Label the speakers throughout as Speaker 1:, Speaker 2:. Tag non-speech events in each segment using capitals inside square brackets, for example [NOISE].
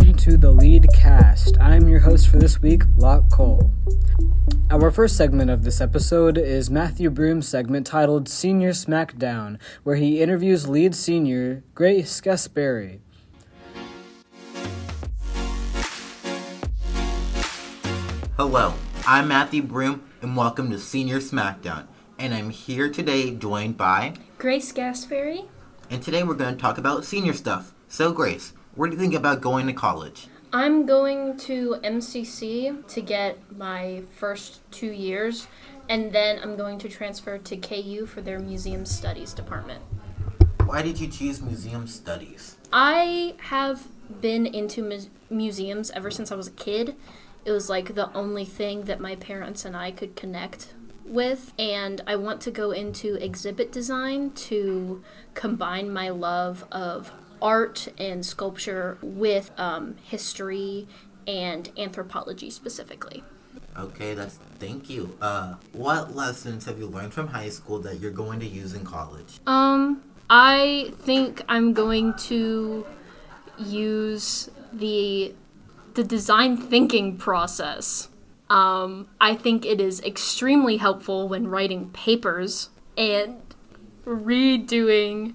Speaker 1: welcome to the lead cast. I'm your host for this week, Locke Cole. Our first segment of this episode is Matthew Broom's segment titled Senior Smackdown, where he interviews lead senior Grace Gasperi.
Speaker 2: Hello, I'm Matthew Broom, and welcome to Senior Smackdown. And I'm here today joined by,
Speaker 3: Grace Gasperi.
Speaker 2: and today we're going to talk about senior stuff. So, Grace, what do you think about going to college?
Speaker 3: I'm going to MCC to get my first two years, and then I'm going to transfer to KU for their museum studies department.
Speaker 2: Why did you choose museum studies?
Speaker 3: I have been into mu- museums ever since I was a kid. It was like the only thing that my parents and I could connect with, and I want to go into exhibit design to combine my love of art and sculpture with um, history and anthropology specifically.
Speaker 2: Okay, that's thank you. Uh, what lessons have you learned from high school that you're going to use in college?
Speaker 3: Um, I think I'm going to use the the design thinking process. Um, I think it is extremely helpful when writing papers and redoing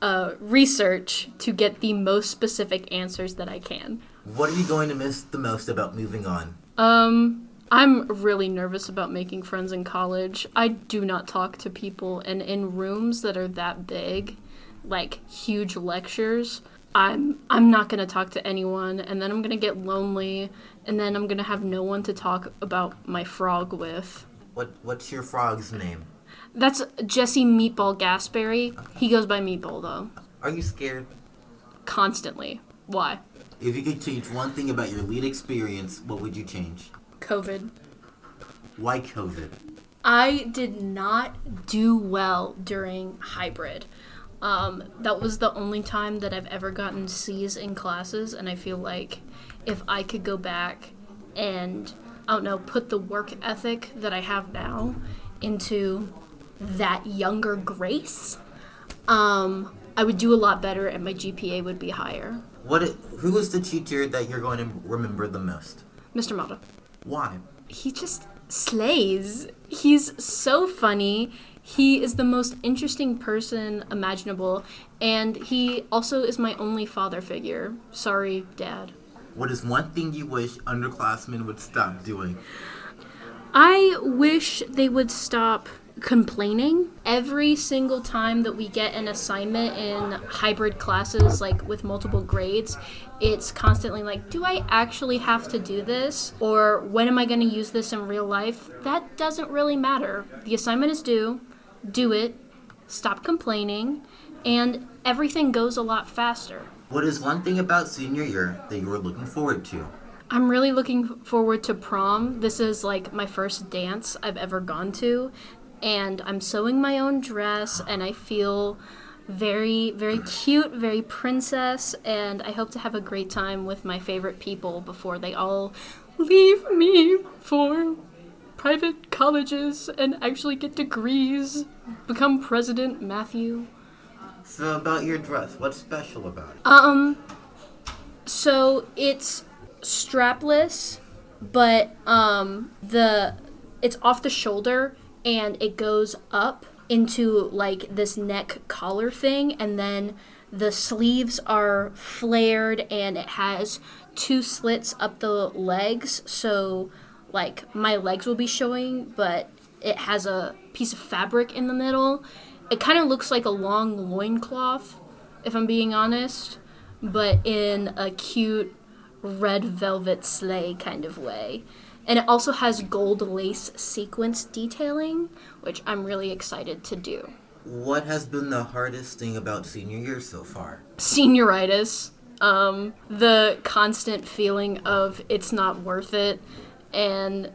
Speaker 3: uh, research to get the most specific answers that I can.
Speaker 2: What are you going to miss the most about moving on?
Speaker 3: Um, I'm really nervous about making friends in college. I do not talk to people, and in rooms that are that big, like huge lectures, I'm I'm not gonna talk to anyone, and then I'm gonna get lonely, and then I'm gonna have no one to talk about my frog with.
Speaker 2: What What's your frog's name?
Speaker 3: That's Jesse Meatball Gasperi. He goes by Meatball though,
Speaker 2: Are you scared?
Speaker 3: constantly. Why?
Speaker 2: If you could change one thing about your lead experience, what would you change?
Speaker 3: COVID.
Speaker 2: Why COVID?
Speaker 3: I did not do well during hybrid. Um, that was the only time that I've ever gotten C's in classes, and I feel like if I could go back and, I don't know, put the work ethic that I have now into that younger Grace, um, I would do a lot better and my GPA would be higher.
Speaker 2: What? i- Who is the teacher that you're going to remember the most?
Speaker 3: Mr. Mata.
Speaker 2: Why?
Speaker 3: he just slays. He's so funny. He is the most interesting person imaginable, and he also is my only father figure. Sorry, Dad.
Speaker 2: What is one thing you wish underclassmen would stop doing?
Speaker 3: I wish they would stop complaining every single time that we get an assignment in hybrid classes like with multiple grades it's constantly like do i actually have to do this? Or when am i going to use this in real life? That doesn't really matter. The assignment is due. Do it. Stop complaining. And everything goes a lot faster.
Speaker 2: What is one thing about senior year that you are looking forward to?
Speaker 3: I'm really looking forward to prom. This is like my first dance I've ever gone to, and I'm sewing my own dress, and I feel very, very cute, very princess, and I hope to have a great time with my favorite people before they all leave me for private colleges and actually get degrees, become President Matthew.
Speaker 2: So about your dress, what's special about it?
Speaker 3: Um, so it's strapless, but um, the it's off the shoulder and it goes up into like this neck collar thing, and then the sleeves are flared and it has two slits up the legs, so like my legs will be showing, but it has a piece of fabric in the middle. It kind of looks like a long loincloth, if I'm being honest, but in a cute red velvet sleigh kind of way. And it also has gold lace sequence detailing, which I'm really excited to do.
Speaker 2: What has been the hardest thing about senior year so far?
Speaker 3: Senioritis, um, the constant feeling of it's not worth it, and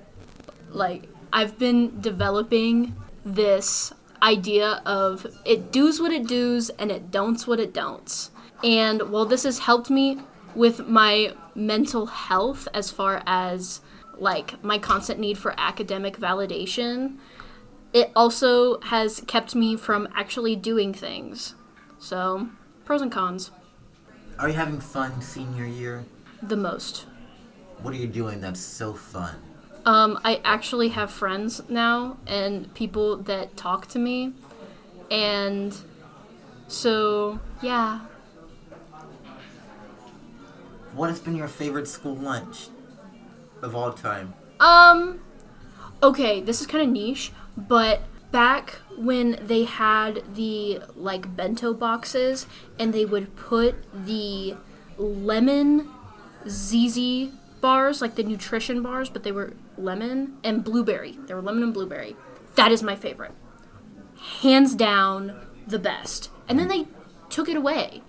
Speaker 3: like I've been developing this idea of it does what it does and it don'ts what it don'ts. And while this has helped me with my mental health as far as like my constant need for academic validation, it also has kept me from actually doing things. So, pros and cons.
Speaker 2: Are you having fun senior year?
Speaker 3: the most.
Speaker 2: What are you doing that's so fun?
Speaker 3: Um, I actually have friends now and people that talk to me, and so yeah.
Speaker 2: What has been your favorite school lunch of all time?
Speaker 3: Um, okay, this is kind of niche, but back when they had the like bento boxes and they would put the lemon ZZ bars, like the nutrition bars, but they were lemon and blueberry. They were lemon and blueberry. That is my favorite. Hands down, the best. And then they took it away.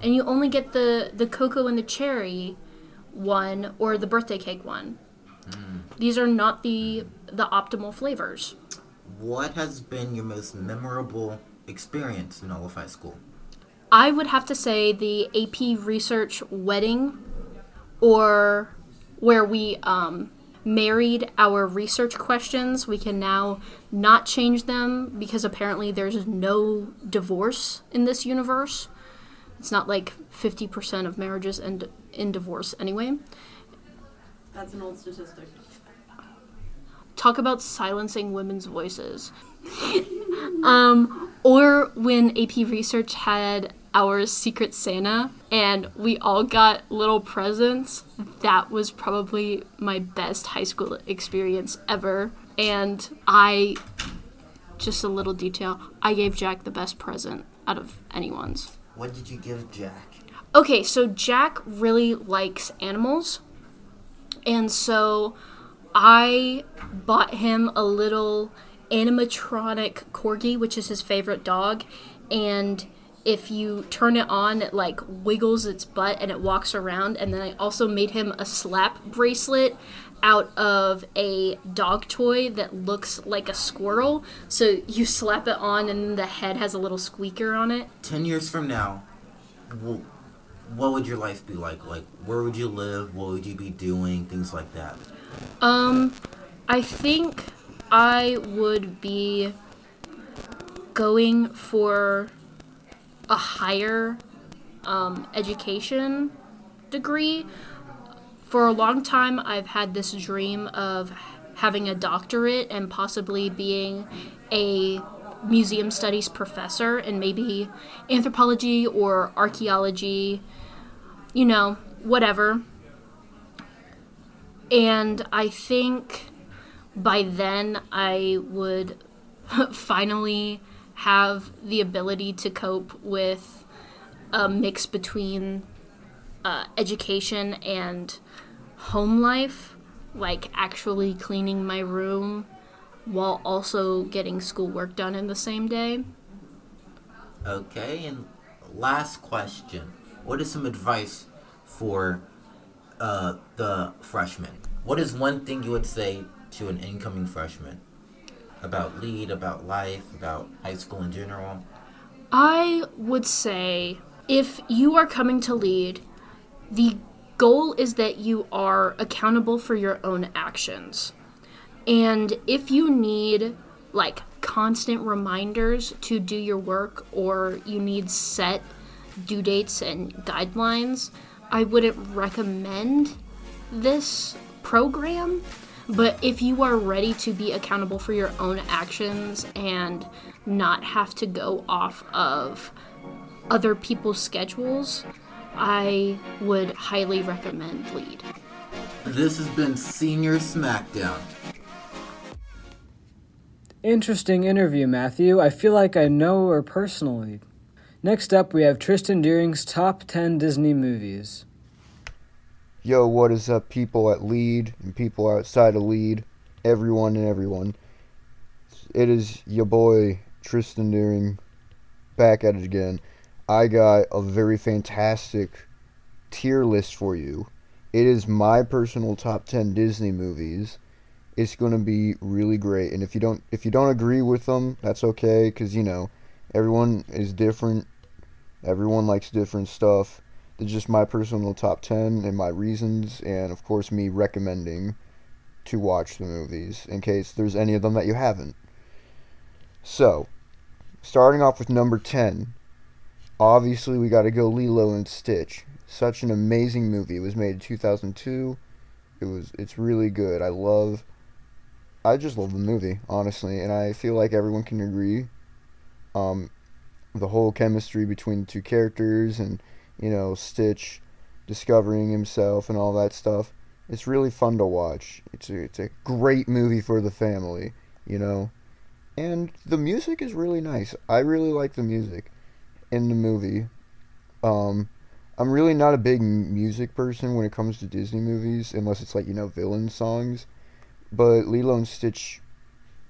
Speaker 3: And you only get the, the cocoa and the cherry one or the birthday cake one. These are not the the optimal flavors.
Speaker 2: What has been your most memorable experience in Olafai School?
Speaker 3: I would have to say the AP Research wedding, or where we um, married our research questions. We can now not change them because apparently there's no divorce in this universe. It's not like 50% of marriages end in divorce anyway.
Speaker 4: That's an old statistic.
Speaker 3: talk about silencing women's voices. [LAUGHS] um, or when AP Research had our Secret Santa and we all got little presents, that was probably my best high school experience ever. And I, just a little detail, I gave Jack the best present out of anyone's.
Speaker 2: What did you give Jack?
Speaker 3: Okay, so Jack really likes animals. And so I bought him a little animatronic corgi, which is his favorite dog. And if you turn it on, it like wiggles its butt and it walks around. And then I also made him a slap bracelet out of a dog toy that looks like a squirrel. So you slap it on, and the head has a little squeaker on it.
Speaker 2: Ten years from now, what would your life be like? Like, where would you live? What would you be doing? Things like that.
Speaker 3: Um, I think I would be going for a higher um, education degree. For a long time, I've had this dream of having a doctorate and possibly being a museum studies professor and maybe anthropology or archaeology, you know, whatever. And I think by then I would [LAUGHS] finally have the ability to cope with a mix between uh, education and home life, like actually cleaning my room while also getting schoolwork done in the same day.
Speaker 2: Okay, and last question. What is some advice for uh, the freshman? What is one thing you would say to an incoming freshman about lead, about life, about high school in general?
Speaker 3: I would say if you are coming to lead, the goal is that you are accountable for your own actions. And if you need like constant reminders to do your work or you need set due dates and guidelines, I wouldn't recommend this program. But if you are ready to be accountable for your own actions and not have to go off of other people's schedules, I would highly recommend Lead.
Speaker 2: This has been Senior Smackdown.
Speaker 1: Interesting interview, Matthew. I feel like I know her personally. Next up, we have Tristan Deering's top 10 Disney movies.
Speaker 5: Yo, what is up, people at Lead and people outside of Lead, everyone and everyone. It is your boy Tristan Deering back at it again. I got a very fantastic tier list for you. It is my personal top 10 Disney movies. It's going to be really great. And if you don't if you don't agree with them, that's okay cuz you know, everyone is different. Everyone likes different stuff. It's just my personal top 10 and my reasons, and of course, me recommending to watch the movies in case there's any of them that you haven't. So, starting off with number 10, obviously, we got to go Lilo and Stitch. such an amazing movie. It was made in 2002. It was it's really good. I love I just love the movie, honestly, and I feel like everyone can agree. Um, the whole chemistry between the two characters and you know Stitch discovering himself and all that stuff. It's really fun to watch. It's a, it's a great movie for the family, you know. And the music is really nice. I really like the music in the movie. Um, I'm really not a big music person when it comes to Disney movies, unless it's like, you know, villain songs. But Lilo and Stitch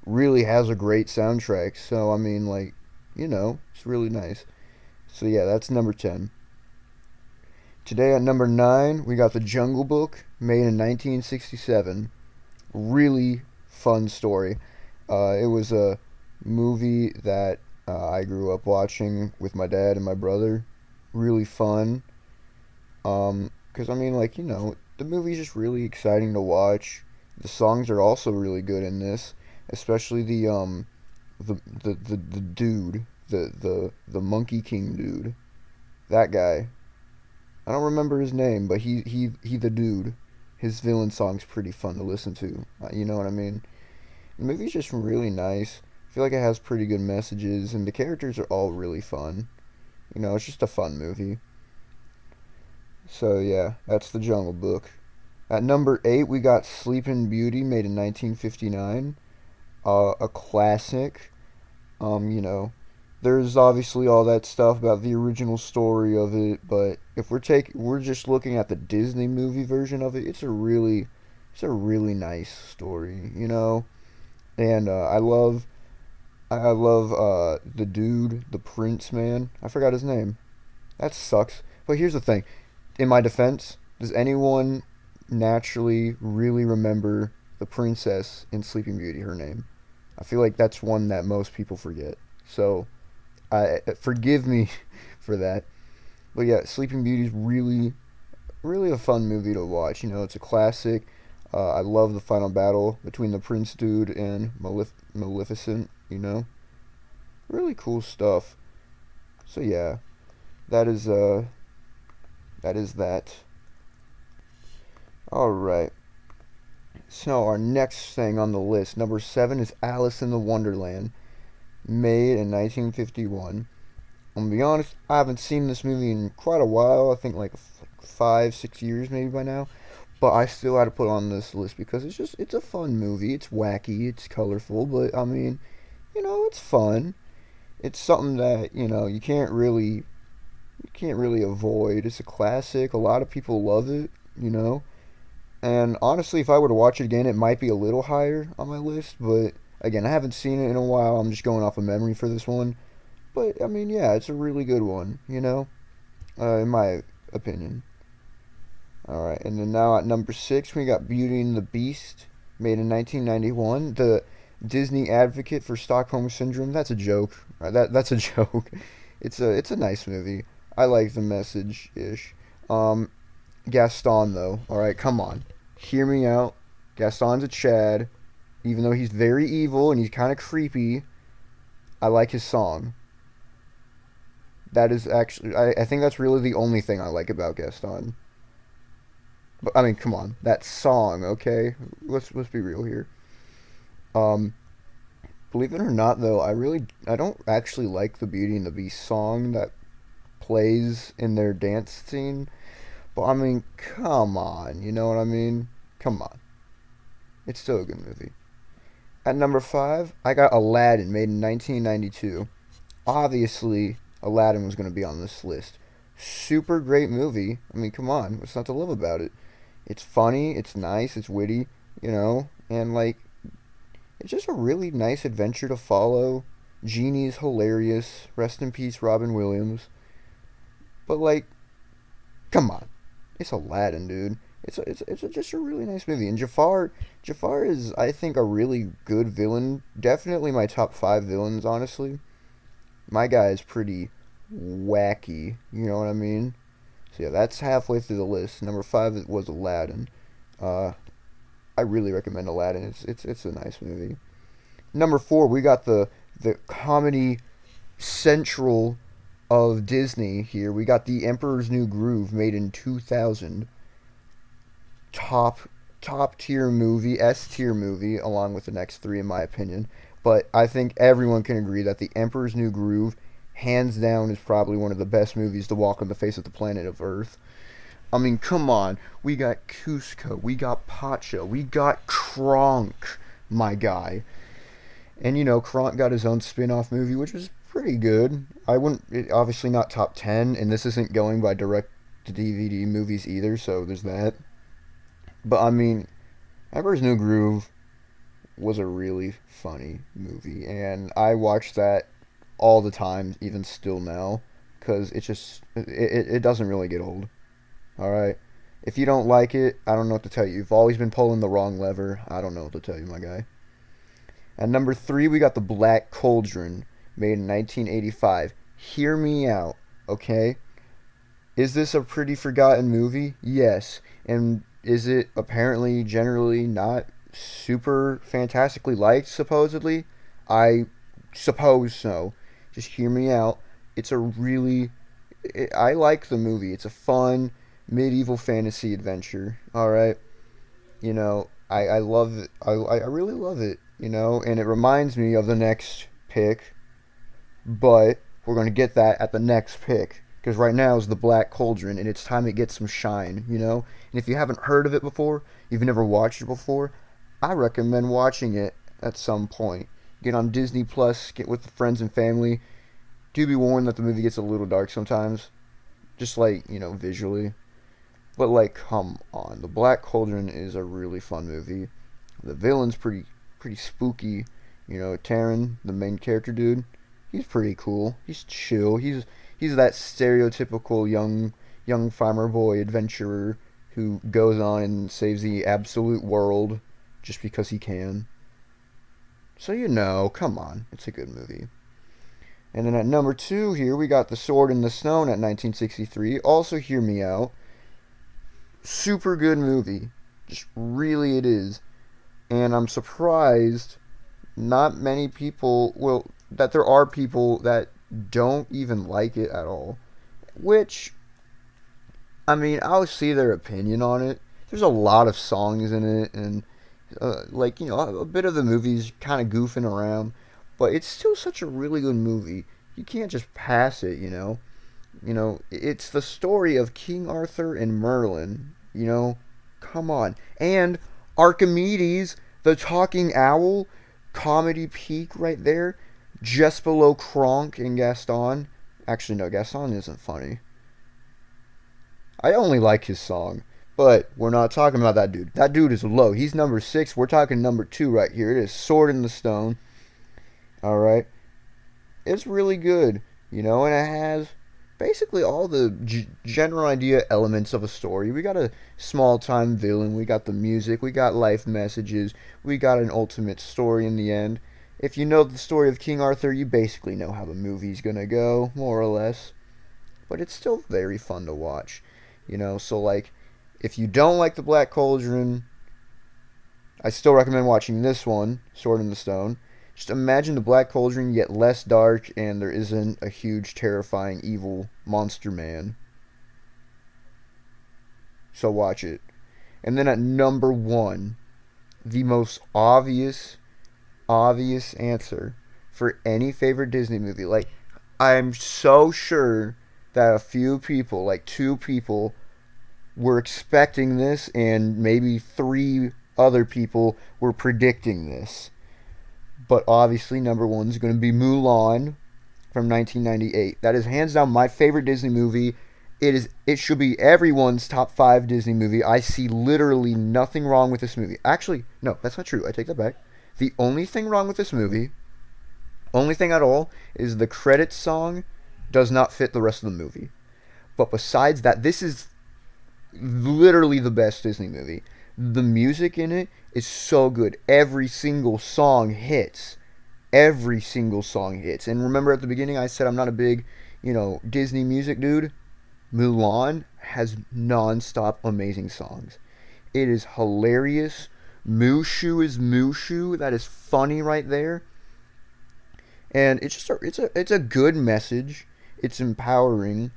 Speaker 5: really has a great soundtrack, so I mean, like, you know, it's really nice. So yeah, that's number 10. Today at number 9, we got The Jungle Book, made in 1967. Really fun story. Uh, it was a movie that uh, I grew up watching with my dad and my brother. Really fun. Um, cause I mean, like you know, the movie's just really exciting to watch. The songs are also really good in this, especially the um, the the the, the dude, the the the Monkey King dude, that guy. I don't remember his name, but he he he the dude. His villain song's pretty fun to listen to. Uh, you know what I mean? The movie's just really nice. I feel like it has pretty good messages, and the characters are all really fun. You know, it's just a fun movie. So yeah, that's the Jungle Book. At number eight, we got Sleeping Beauty, made in 1959. Uh, a classic. Um, you know, there's obviously all that stuff about the original story of it, but if we're take we're just looking at the Disney movie version of it, it's a really, it's a really nice story, you know. And uh, I love, I love uh, the dude, the prince man. I forgot his name. That sucks. But here's the thing in my defense, does anyone naturally really remember the princess in Sleeping Beauty, her name? I feel like that's one that most people forget. So, I forgive me [LAUGHS] for that. But yeah, Sleeping Beauty is really, really a fun movie to watch. You know, it's a classic. Uh, I love the final battle between the Prince Dude and Malef- Maleficent. You know, really cool stuff. So yeah, that is uh, that is that. Alright. So, our next thing on the list, number seven, is Alice in the Wonderland, made in 1951. I'm gonna be honest, I haven't seen this movie in quite a while. I think like five, six years maybe by now. But I still had to put on this list because it's just it's a fun movie. It's wacky, it's colorful, but I mean, you know, it's fun. It's something that you know you can't really you can't really avoid. It's a classic. A lot of people love it, you know. And honestly, if I were to watch it again, it might be a little higher on my list. But again, I haven't seen it in a while. I'm just going off of memory for this one. But I mean, yeah, it's a really good one, you know, uh, in my opinion. All right, and then now at number six, we got Beauty and the Beast, made in 1991. The Disney advocate for Stockholm syndrome. That's a joke. That that's a [LAUGHS] joke. It's a it's a nice movie. I like the message ish. Um, Gaston though. All right, come on, hear me out. Gaston's a Chad, even though he's very evil and he's kind of creepy. I like his song. That is actually, I, I think that's really the only thing I like about Gaston. But I mean, come on, that song, okay? Let's let's be real here. Um, believe it or not, though, I really I don't actually like the Beauty and the Beast song that plays in their dance scene. But I mean, come on, you know what I mean? Come on. It's still a good movie. At number five, I got Aladdin, made in 1992. Obviously, Aladdin was going to be on this list. Super great movie. I mean, come on, what's not to love about it? It's funny, it's nice, it's witty, you know, and like, it's just a really nice adventure to follow. Genie's hilarious. Rest in peace, Robin Williams. But like, come on, it's Aladdin, dude. It's a, it's it's a, just a really nice movie. And Jafar, Jafar is I think a really good villain. Definitely my top five villains, honestly. My guy is pretty wacky. You know what I mean? So yeah, that's halfway through the list. Number five was Aladdin. Uh, I really recommend Aladdin. It's it's it's a nice movie. Number four, we got the the comedy central of Disney here, we got The Emperor's New Groove made in 2000. Top top tier movie, S tier movie, along with the next three, in my opinion. But I think everyone can agree that The Emperor's New Groove, hands down, is probably one of the best movies to walk on the face of the planet of Earth. I mean, come on. We got Kuzco, we got Pacha, we got Kronk, my guy. And you know, Kronk got his own spin-off movie, which was pretty good. I wouldn't, it, obviously not top ten, and this isn't going by direct to DVD movies either, so there's that. But I mean, Emperor's New Groove was a really funny movie, and I watch that all the time, even still now, because it just it, it, it doesn't really get old. All right. If you don't like it, I don't know what to tell you. You've always been pulling the wrong lever. I don't know what to tell you, my guy. At number three, we got The Black Cauldron, made in 1985. Hear me out, okay? Is this a pretty forgotten movie? Yes. And is it apparently generally not super fantastically liked, supposedly? I suppose so. Just hear me out. It's a really. It, I like the movie. It's a fun medieval fantasy adventure. Alright? You know, I, I love it. I, I really love it, you know? And it reminds me of the next pick, but we're to get that at the next pick because right now is the Black Cauldron, and it's time it gets some shine, you know. And if you haven't heard of it before, you've never watched it before, I recommend watching it at some point. Get on Disney Plus, get with the friends and family. Do be warned that the movie gets a little dark sometimes, just like you know visually. But like, come on, the Black Cauldron is a really fun movie. The villain's pretty pretty spooky. You know, Taran, the main character dude, he's pretty cool. He's chill. He's he's that stereotypical young young farmer boy adventurer who goes on and saves the absolute world just because he can. So you know, come on, it's a good movie. And then at number two here we got The Sword in the Stone at 1963. Also, hear me out. Super good movie, just really it is. And I'm surprised not many people well that there are people that don't even like it at all. Which, I mean, I'll see their opinion on it. There's a lot of songs in it, and uh, like you know, a, a bit of the movie's kind of goofing around, but it's still such a really good movie. You can't just pass it, you know. You know, it's the story of King Arthur and Merlin. You know, come on, and Archimedes, the talking owl, comedy peak right there just below Kronk and Gaston. Actually, no, Gaston isn't funny. I only like his song, but we're not talking about that dude. That dude is low. He's number six. We're talking number two right here. It is Sword in the Stone. All right, it's really good, you know, and it has basically all the g- general idea elements of a story. We got a small time villain. We got the music. We got life messages. We got an ultimate story in the end if you know the story of King Arthur, you basically know how the movie's gonna go, more or less. But it's still very fun to watch, you know. So like, if you don't like the Black Cauldron, I still recommend watching this one, Sword in the Stone. Just imagine the Black Cauldron yet less dark, and there isn't a huge, terrifying, evil monster man. So watch it. And then at number one, the most obvious obvious answer for any favorite Disney movie. Like, I'm so sure that a few people, like two people, were expecting this, and maybe three other people were predicting this. But obviously, number one is going to be Mulan from 1998. That is hands down my favorite Disney movie. It is. It should be everyone's top five Disney movie. I see literally nothing wrong with this movie. Actually, no, that's not true. I take that back. The only thing wrong with this movie, only thing at all, is the credits song does not fit the rest of the movie. But besides that, this is literally the best Disney movie. The music in it is so good. Every single song hits. Every single song hits. And remember at the beginning I said I'm not a big, you know, Disney music dude? Mulan has non-stop amazing songs. It is hilarious Mushu is Mushu. That is funny right there. And it's just a, it's a it's a good message. It's empowering,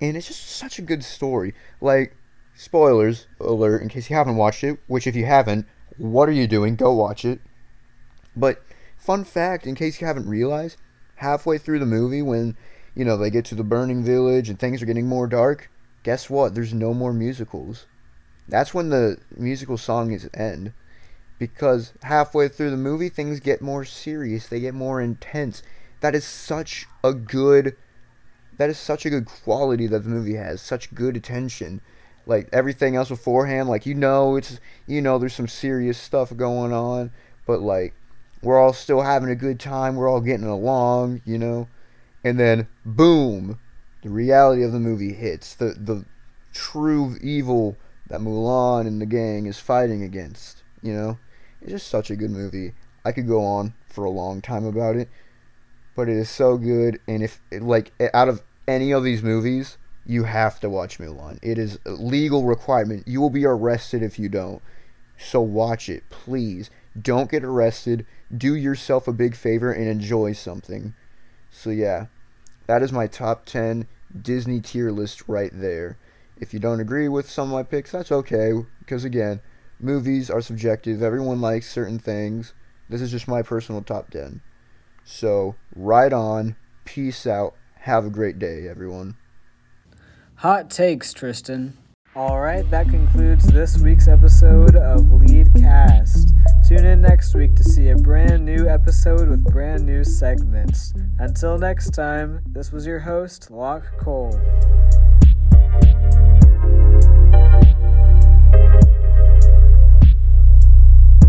Speaker 5: and it's just such a good story. Like, spoilers alert in case you haven't watched it. Which, if you haven't, what are you doing? Go watch it. But fun fact, in case you haven't realized, halfway through the movie, when you know they get to the burning village and things are getting more dark, guess what? There's no more musicals. That's when the musical songs end. Because halfway through the movie, things get more serious, they get more intense. That is such a good. That is such a good quality that the movie has. Such good attention. Like everything else beforehand, like you know, it's you know, there's some serious stuff going on, but like we're all still having a good time. We're all getting along, you know, and then boom, the reality of the movie hits. The the true evil that Mulan and the gang is fighting against. You know, it's just such a good movie. I could go on for a long time about it, but it is so good. And if like out of any of these movies, you have to watch Mulan. It is a legal requirement. You will be arrested if you don't. So watch it, please. Don't get arrested. Do yourself a big favor and enjoy something. So yeah, that is my top 10 Disney tier list right there. If you don't agree with some of my picks, that's okay because again, movies are subjective. Everyone likes certain things. This is just my personal top 10. So, right on. Peace out. Have a great day, everyone.
Speaker 1: Hot takes, Tristan. All right, that concludes this week's episode of Lead Cast. Tune in next week to see a brand new episode with brand new segments. Until next time, this was your host, Locke Cole.